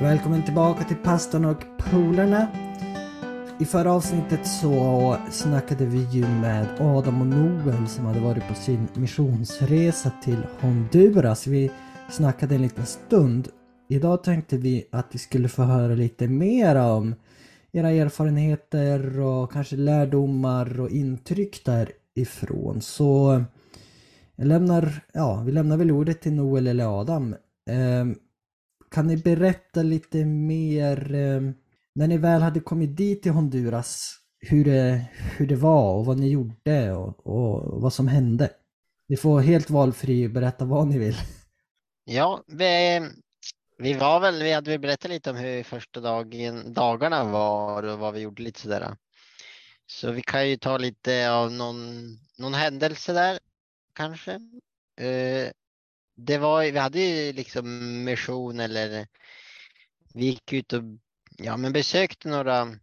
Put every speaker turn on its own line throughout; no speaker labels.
Välkommen tillbaka till pastorn och polarna. I förra avsnittet så snackade vi ju med Adam och Noel som hade varit på sin missionsresa till Honduras. Vi snackade en liten stund. Idag tänkte vi att vi skulle få höra lite mer om era erfarenheter och kanske lärdomar och intryck därifrån. Så jag lämnar, ja, vi lämnar väl ordet till Noel eller Adam. Eh, kan ni berätta lite mer eh, när ni väl hade kommit dit till Honduras, hur det, hur det var och vad ni gjorde och, och vad som hände? Ni får helt valfri berätta vad ni vill.
Ja, vi, vi var väl, vi hade väl berättat lite om hur första dagen, dagarna var och vad vi gjorde lite sådär. Så vi kan ju ta lite av någon, någon händelse där kanske. Eh, det var, vi hade ju liksom mission eller vi gick ut och ja, men besökte några,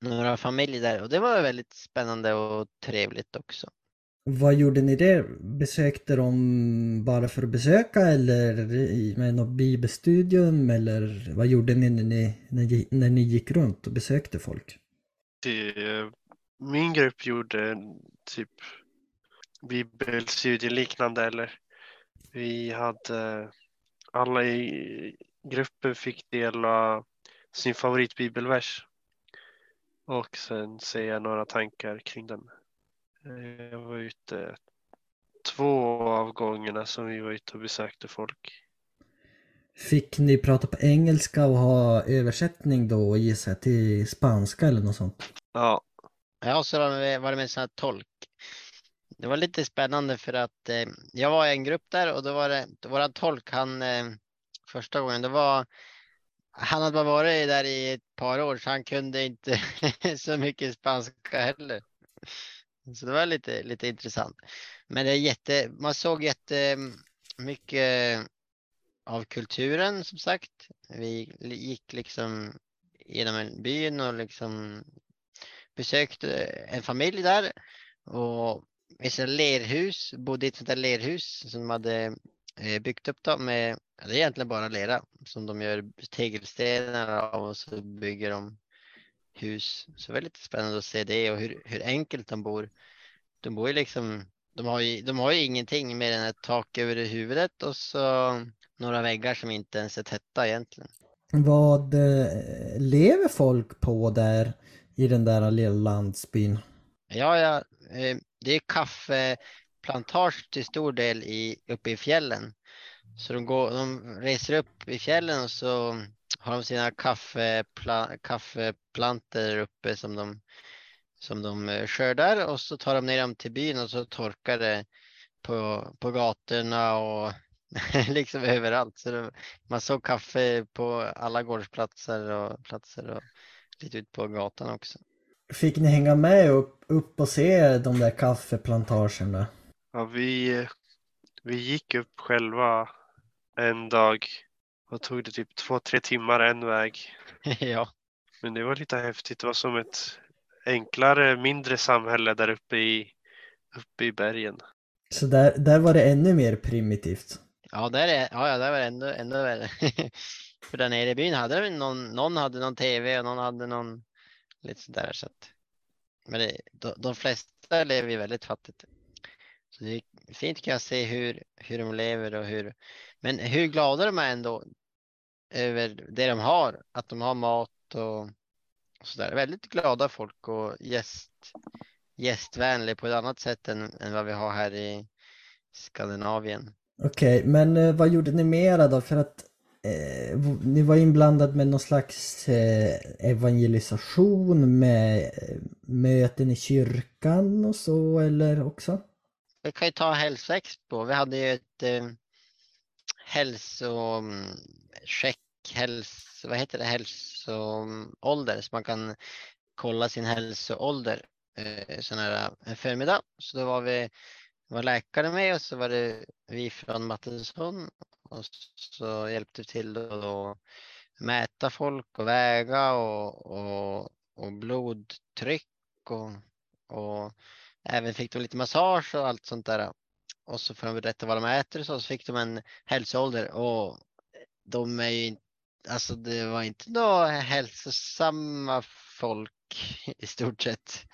några familjer där och det var väldigt spännande och trevligt också.
Vad gjorde ni det? Besökte de bara för att besöka eller med något bibelstudium eller vad gjorde ni när ni, när ni gick runt och besökte folk?
Det, min grupp gjorde typ bibelstudier liknande eller vi hade alla i gruppen fick dela sin favoritbibelvers och sen säga några tankar kring den. Jag var ute två av gångerna som vi var ute och besökte folk.
Fick ni prata på engelska och ha översättning då gissar jag till spanska eller något sånt?
Ja.
Ja, och så var det med en sån här tolk. Det var lite spännande för att eh, jag var i en grupp där och då var det våran tolk, han eh, första gången, det var han hade bara varit där i ett par år så han kunde inte så mycket spanska heller. Så det var lite, lite intressant. Men det är jätte, man såg jättemycket av kulturen som sagt. Vi gick liksom genom en byn och liksom besökte en familj där och vissa lerhus, bodde i ett sånt där lerhus som de hade eh, byggt upp då med, det är egentligen bara lera som de gör tegelstenar av och så bygger de hus. Så lite spännande att se det och hur, hur enkelt de bor. De bor ju liksom, de har ju, de har ju ingenting mer än ett tak över huvudet och så några väggar som inte ens är tätta egentligen.
Vad eh, lever folk på där i den där lilla landsbyn?
Ja, ja, eh, det är kaffeplantage till stor del i, uppe i fjällen. Så de, går, de reser upp i fjällen och så har de sina kaffepla, kaffeplanter uppe som de, som de eh, skördar och så tar de ner dem till byn och så torkar det på, på gatorna och liksom överallt. Så det, man såg kaffe på alla gårdsplatser och platser och lite ut på gatan också.
Fick ni hänga med upp, upp och se de där kaffeplantagerna?
Ja, vi, vi gick upp själva en dag och tog det typ två, tre timmar en väg.
ja.
Men det var lite häftigt. Det var som ett enklare, mindre samhälle där uppe i, uppe i bergen.
Så där, där var det ännu mer primitivt?
Ja, där, är, ja, där var det ännu, ännu värre. För där nere i byn hade de någon, någon hade någon tv och någon hade någon lite sådär. Så att, men det, de, de flesta lever ju väldigt fattigt. Så det är fint kan jag se hur, hur de lever och hur, men hur glada de är ändå över det de har, att de har mat och, och sådär. Väldigt glada folk och gäst, gästvänliga på ett annat sätt än, än vad vi har här i Skandinavien.
Okej, okay, men eh, vad gjorde ni mera då? För att eh, ni var inblandad med någon slags eh, evangelisation med eh, möten i kyrkan och så eller också?
Vi kan ju ta hälsoexpo. Vi hade ju ett eh, hälsocheck, mm, hälso, vad heter det, hälsoålder så man kan kolla sin hälsoålder eh, sån här en förmiddag. Så då var vi var läkare med och så var det vi från Mattesson och så hjälpte vi till att mäta folk och väga och, och, och blodtryck och, och även fick de lite massage och allt sånt där. Och så får de berätta vad de äter och så, så fick de en hälsoålder och de är ju inte, alltså det var inte några hälsosamma folk i stort sett.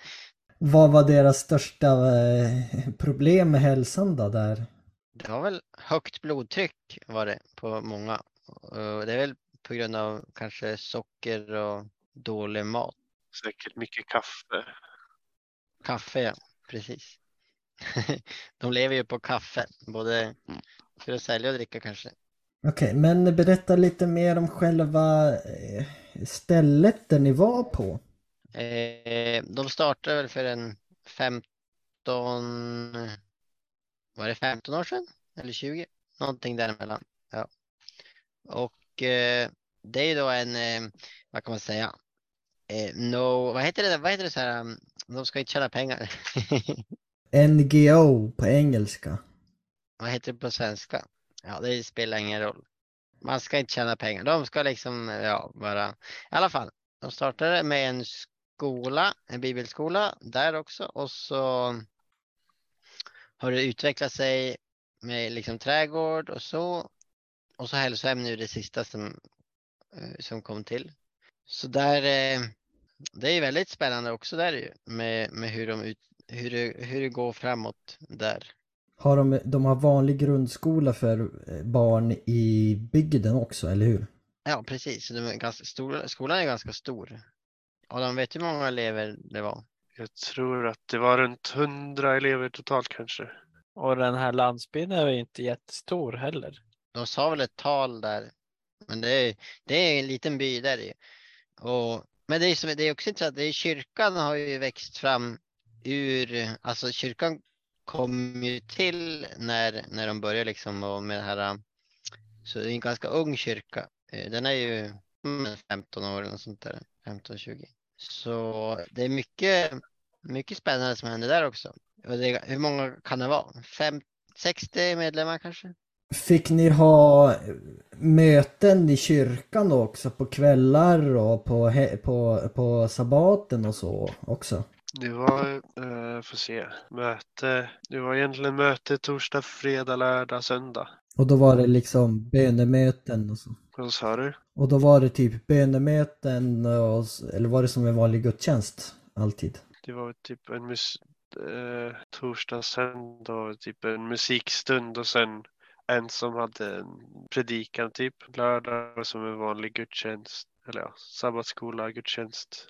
Vad var deras största eh, problem med hälsan då där?
Det var väl högt blodtryck var det på många. Det är väl på grund av kanske socker och dålig mat.
Säkert mycket kaffe.
Kaffe, ja. Precis. De lever ju på kaffe, både för att sälja och dricka kanske.
Okej, men berätta lite mer om själva eh, stället där ni var på.
Eh, de startade väl för en 15, var det 15 år sedan? Eller 20? Någonting däremellan. Ja. Och eh, det är ju då en, eh, vad kan man säga? Eh, no, vad heter det, vad heter det så här, um, de ska inte tjäna pengar.
NGO på engelska.
vad heter det på svenska? Ja, det spelar ingen roll. Man ska inte tjäna pengar. De ska liksom, ja, bara, i alla fall. De startade med en skola, en bibelskola där också och så har det utvecklat sig med liksom trädgård och så. Och så hälsohem nu det sista som, eh, som kom till. Så där, eh, det är väldigt spännande också där ju med, med hur, de ut, hur, det, hur det går framåt där.
Har de, de har vanlig grundskola för eh, barn i bygden också, eller hur?
Ja, precis. De är ganska stor, skolan är ganska stor. Och de vet hur många elever det var.
Jag tror att det var runt 100 elever totalt kanske.
Och den här landsbygden är ju inte jättestor heller.
De sa väl ett tal där. Men det är, det är en liten by där ju. Och, men det är, som, det är också intressant, det är, kyrkan har ju växt fram ur, alltså kyrkan kom ju till när, när de började liksom med det här, så det är en ganska ung kyrka. Eh, Den är ju mm, 15 år eller sånt där, 15-20. Så det är mycket, mycket spännande som händer där också. Det, hur många kan det vara? Fem, 60 medlemmar kanske?
Fick ni ha möten i kyrkan också på kvällar och på, på, på sabbaten och så också?
Det var, eh, får se, möte. Det var egentligen möte torsdag, fredag, lördag, söndag.
Och då var det liksom bönemöten och så?
Vad sa du?
Och då var det typ bönemöten och, eller var det som en vanlig gudstjänst alltid?
Det var typ en mus eh, torsdag, söndag, typ en musikstund och sen en som hade en predikan typ. Lördag som en vanlig gudstjänst, eller ja, sabbatsskola, gudstjänst.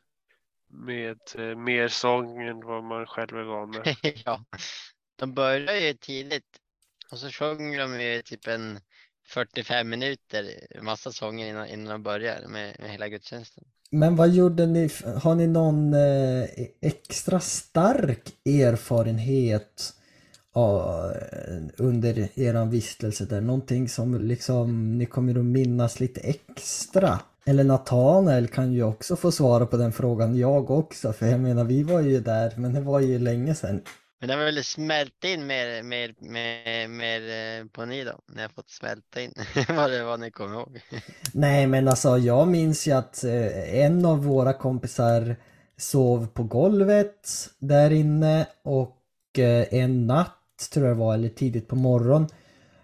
Med eh, mer sång än vad man själv är van med.
ja, de börjar ju tidigt och så sjunger de ju typ en 45 minuter, massa sånger innan, innan de börjar med, med hela gudstjänsten.
Men vad gjorde ni, har ni någon eh, extra stark erfarenhet av, eh, under er vistelse där? Någonting som liksom ni kommer att minnas lite extra? Eller Nathanael kan ju också få svara på den frågan, jag också, för jag menar vi var ju där, men det var ju länge sedan.
Men det har väl smält in mer, mer, mer, mer eh, på ni då? Ni har fått smälta in vad det var ni kommer ihåg.
Nej men alltså jag minns ju att eh, en av våra kompisar sov på golvet där inne och eh, en natt tror jag det var, eller tidigt på morgon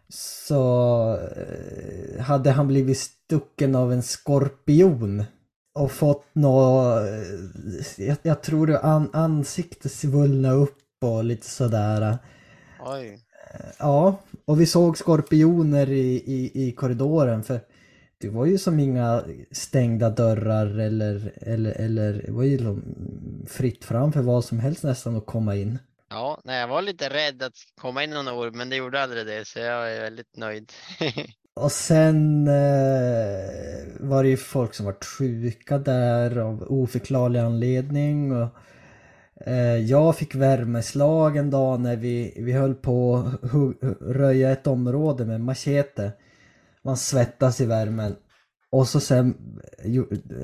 så hade han blivit stucken av en skorpion och fått något, jag, jag tror det an, ansiktet svullna upp och lite sådär.
Oj.
Ja, och vi såg skorpioner i, i, i korridoren för det var ju som inga stängda dörrar eller, eller, eller det var ju liksom fritt fram för vad som helst nästan att komma in.
Ja, nej, jag var lite rädd att komma in några år, men det gjorde aldrig det, så jag är väldigt nöjd.
Och sen eh, var det ju folk som var sjuka där av oförklarlig anledning. Och, eh, Eh, jag fick värmeslag en dag när vi, vi höll på att röja ett område med machete. Man svettas i värmen. Och så sen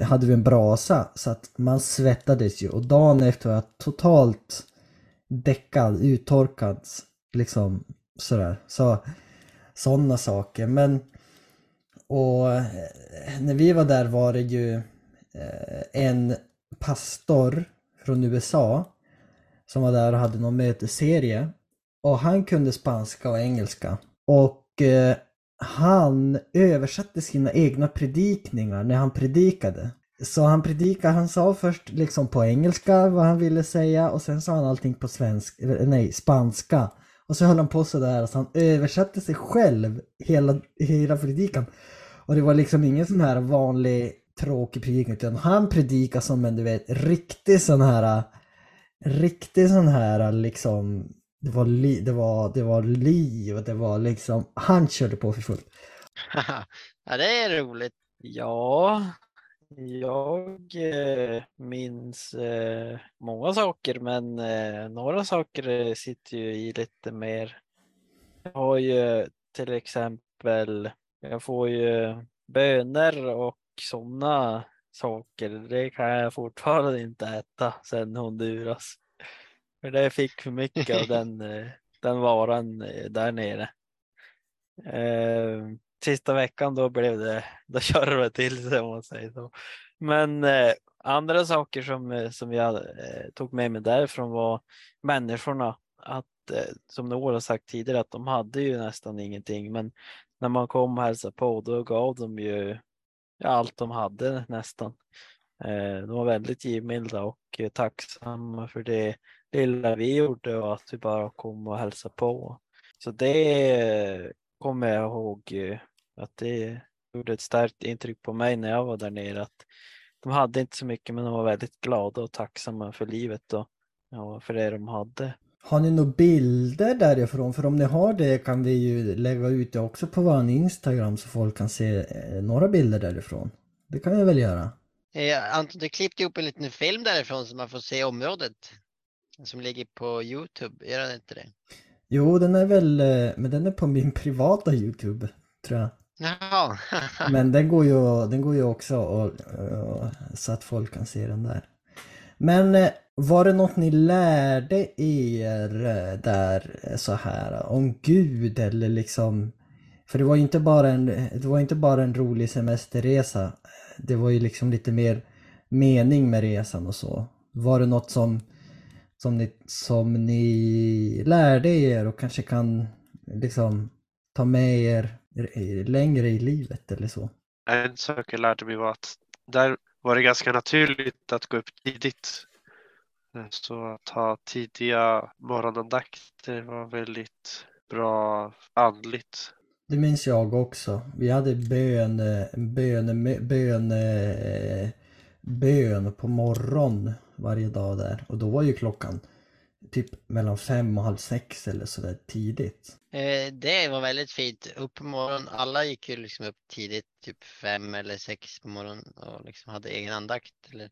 hade vi en brasa så att man svettades ju och dagen efter var jag totalt däckad, uttorkad. Liksom sådär. Så sådana saker. Men och eh, när vi var där var det ju eh, en pastor från USA som var där och hade någon mötesserie. Och han kunde spanska och engelska. Och eh, han översatte sina egna predikningar när han predikade. Så han predikade, han sa först liksom på engelska vad han ville säga och sen sa han allting på svensk, eh, nej, spanska. Och så höll han på sådär, så han översatte sig själv hela, hela predikan. Och det var liksom ingen sån här vanlig tråkig predikan utan han predikade som en du vet riktig sån här riktig sån här liksom det var, li, det var, det var liv, det var liksom, han körde på för fullt.
ja, det är roligt.
Ja, jag eh, minns eh, många saker men eh, några saker eh, sitter ju i lite mer. Jag har ju till exempel, jag får ju böner och sådana saker. Det kan jag fortfarande inte äta sedan Honduras. För det fick för mycket av den, eh, den varan eh, där nere. Eh, sista veckan då blev det, då körde det till sig om man säger så. Men eh, andra saker som, eh, som jag eh, tog med mig därifrån var människorna. Att, som Nour har sagt tidigare, att de hade ju nästan ingenting. Men när man kom och hälsade på, då gav de ju ja, allt de hade nästan. Eh, de var väldigt givmilda och eh, tacksamma för det lilla vi gjorde och att vi bara kom och hälsade på. Så det eh, kommer jag ihåg att det gjorde ett starkt intryck på mig när jag var där nere. Att de hade inte så mycket men de var väldigt glada och tacksamma för livet och ja, för det de hade.
Har ni några bilder därifrån? För om ni har det kan vi ju lägga ut det också på vår Instagram så folk kan se eh, några bilder därifrån. Det kan vi väl göra?
Eh, Anton, du klippte ihop en liten film därifrån så man får se området. Som ligger på Youtube, gör den inte det?
Jo, den är väl, eh, men den är på min privata Youtube, tror jag.
Jaha.
men den går ju, den går ju också och, och, så att folk kan se den där. Men var det något ni lärde er eh, där eh, så här eh, om Gud eller liksom för det var ju inte bara en, det var inte bara en rolig semesterresa. Det var ju liksom lite mer mening med resan och så. Var det något som som ni, som ni lärde er och kanske kan liksom ta med er längre i livet eller så?
En sak jag lärde mig var att där var det ganska naturligt att gå upp tidigt. Så att ha tidiga morgonandakter var väldigt bra andligt.
Det minns jag också. Vi hade bön, bön, bön, bön på morgon varje dag där. Och då var ju klockan typ mellan fem och halv sex eller sådär tidigt.
Eh, det var väldigt fint. Upp på morgonen, alla gick ju liksom upp tidigt, typ fem eller sex på morgonen och liksom hade egen andakt. Eller,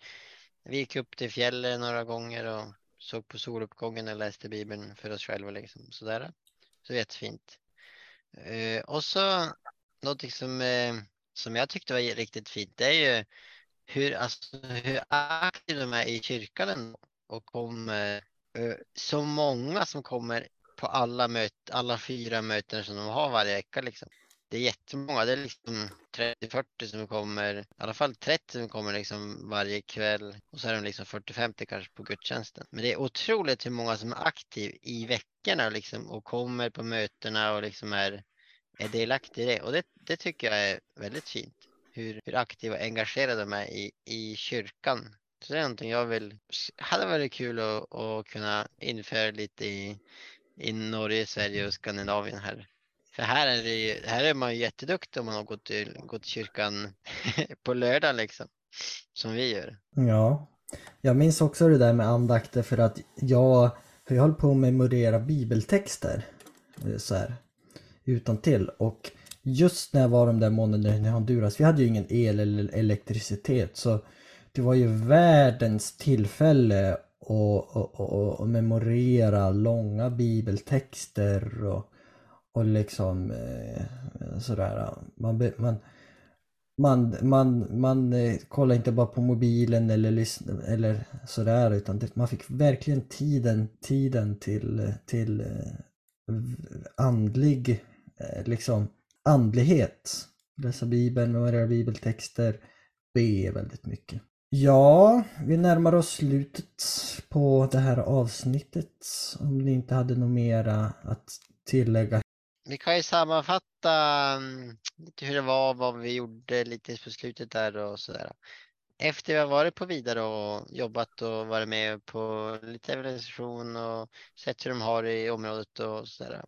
vi gick upp till fjället några gånger och såg på soluppgången och läste Bibeln för oss själva liksom sådär. Så jättefint. Eh, och så något som, eh, som jag tyckte var riktigt fint, det är ju hur, alltså, hur aktiv de är i kyrkan och kommer eh, eh, så många som kommer på alla, möt, alla fyra möten som de har varje vecka. Liksom. Det är jättemånga, det är liksom 30-40 som kommer, i alla fall 30 som kommer liksom varje kväll och så är de liksom 40-50 kanske på gudstjänsten. Men det är otroligt hur många som är aktiv i veckorna liksom, och kommer på mötena och liksom är, är delaktiga i det. Och det, det tycker jag är väldigt fint hur, hur aktiva och engagerade de är i, i kyrkan. Så det är någonting jag vill, hade varit kul att, att kunna införa lite i, i Norge, Sverige och Skandinavien här. För här är, det ju, här är man ju jätteduktig om man har gått till, gått till kyrkan på lördag liksom. Som vi gör.
Ja, jag minns också det där med andakter för att jag, för jag höll på att memorera bibeltexter. Eh, så här, utan till och just när jag var de där månaderna i Honduras, vi hade ju ingen el eller elektricitet så det var ju världens tillfälle att, att, att, att memorera långa bibeltexter och, och liksom eh, sådär. Man, man, man, man, man eh, inte bara på mobilen eller, lyssna, eller sådär utan det, man fick verkligen tiden, tiden till, till eh, andlig eh, liksom andlighet. Läsa bibeln, memorera bibeltexter, be väldigt mycket. Ja, vi närmar oss slutet på det här avsnittet. Om ni inte hade något mera att tillägga
vi kan ju sammanfatta mm, lite hur det var, vad vi gjorde lite på slutet där och sådär. Efter vi har varit på vidare och jobbat och varit med på lite evangelisation och sett hur de har det i området och sådär.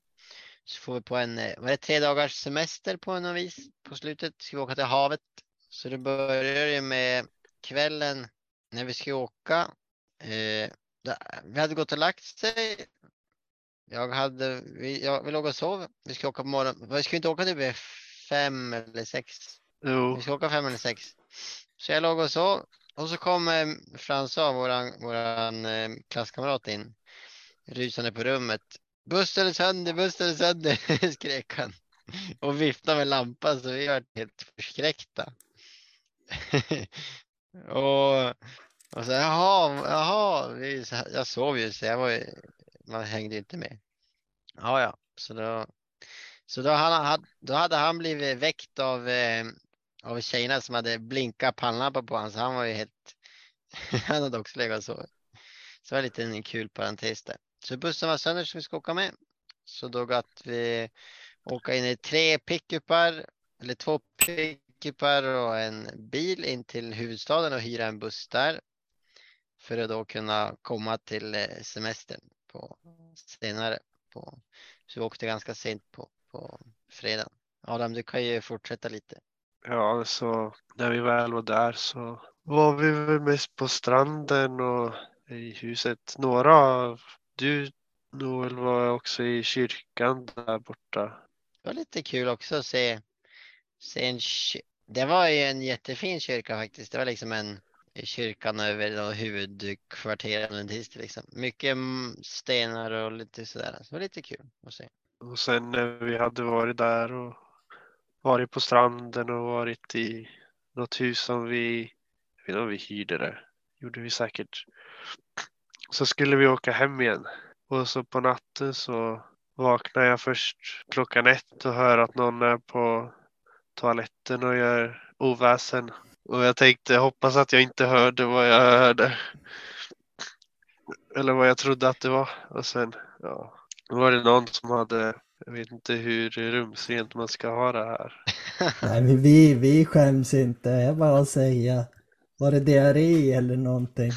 Så får vi på en, var det, tre dagars semester på något vis. På slutet ska vi åka till havet. Så det börjar ju med kvällen när vi ska åka. Eh, vi hade gått och lagt sig. Jag hade, vi, jag, vi låg och sov. Vi ska åka på morgonen. Vi ska inte åka typ vid fem eller sex.
Jo,
Vi ska åka fem eller sex. Så jag låg och sov och så kom eh, François, våran, våran eh, klasskamrat in. Rusande på rummet. Bussen är sönder, bussen är sönder, skrek han. Och viftade med lampan så vi var helt förskräckta. och, och så jaha, jaha, vi, jag sov ju så jag var ju, man hängde inte med. Ja, ja, så då, så då, han, hade- då hade han blivit väckt av eh, av tjejerna som hade blinkat pannlampa på honom, så han var ju helt... han hade också legat och sovit. Så det var lite en kul parentes där. Så bussen var sönder som vi ska åka med. Så då att vi åka in i tre pickupar, eller två pickupar och en bil in till huvudstaden och hyra en buss där. För att då kunna komma till eh, semestern på senare. På, så vi åkte ganska sent på, på fredagen. Adam, du kan ju fortsätta lite.
ja, så när vi väl var där så var vi väl mest på stranden och i huset. Några av du, Noel, var också i kyrkan där borta.
Det var lite kul också att se, se en Det var ju en jättefin kyrka faktiskt. Det var liksom en kyrkan över huvudkvarteren till liksom. Mycket mm, stenar och lite sådär. Så det var lite kul att se.
Och sen när vi hade varit där och varit på stranden och varit i något hus som vi, jag vet inte om vi hyrde det, gjorde vi säkert. Så skulle vi åka hem igen. Och så på natten så vaknade jag först klockan ett och hör att någon är på toaletten och gör oväsen. Och jag tänkte hoppas att jag inte hörde vad jag hörde. Eller vad jag trodde att det var. Och sen, ja, då var det någon som hade, jag vet inte hur rumsrent man ska ha det här.
Nej men vi, vi skäms inte, är bara säga. Var det diarré eller någonting?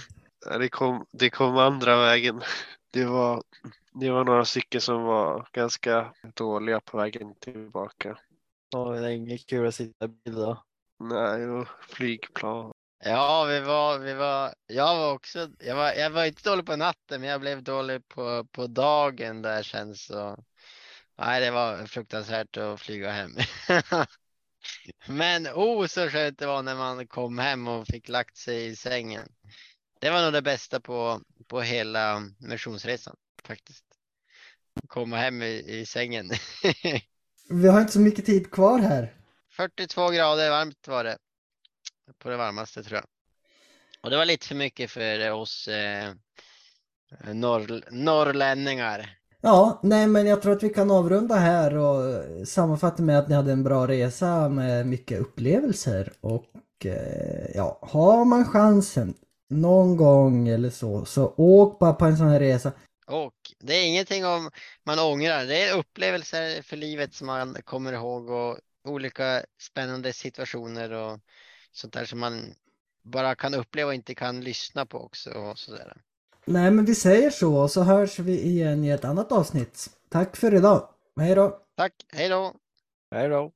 Det kom, det kom andra vägen. Det var, det var några stycken som var ganska dåliga på vägen tillbaka.
Och det är inget kul att sitta i bil då.
Nej, och flygplan.
Ja, vi var, vi var, jag var också, jag var, jag var inte dålig på natten, men jag blev dålig på, på dagen där sen så. Nej, det var fruktansvärt att flyga hem. Men oh, så skönt det var när man kom hem och fick lagt sig i sängen. Det var nog det bästa på, på hela missionsresan faktiskt. Komma hem i, i sängen.
Vi har inte så mycket tid kvar här.
42 grader varmt var det. På det varmaste tror jag. Och det var lite för mycket för oss eh, norr, norrlänningar.
Ja, nej men jag tror att vi kan avrunda här och sammanfatta med att ni hade en bra resa med mycket upplevelser och eh, ja, har man chansen någon gång eller så, så åk bara på en sån här resa.
Och det är ingenting om man ångrar. Det är upplevelser för livet som man kommer ihåg och olika spännande situationer och sånt där som man bara kan uppleva och inte kan lyssna på också och sådär.
Nej men vi säger så och så hörs vi igen i ett annat avsnitt. Tack för idag. Hej då!
Tack, hej då!
Hej då.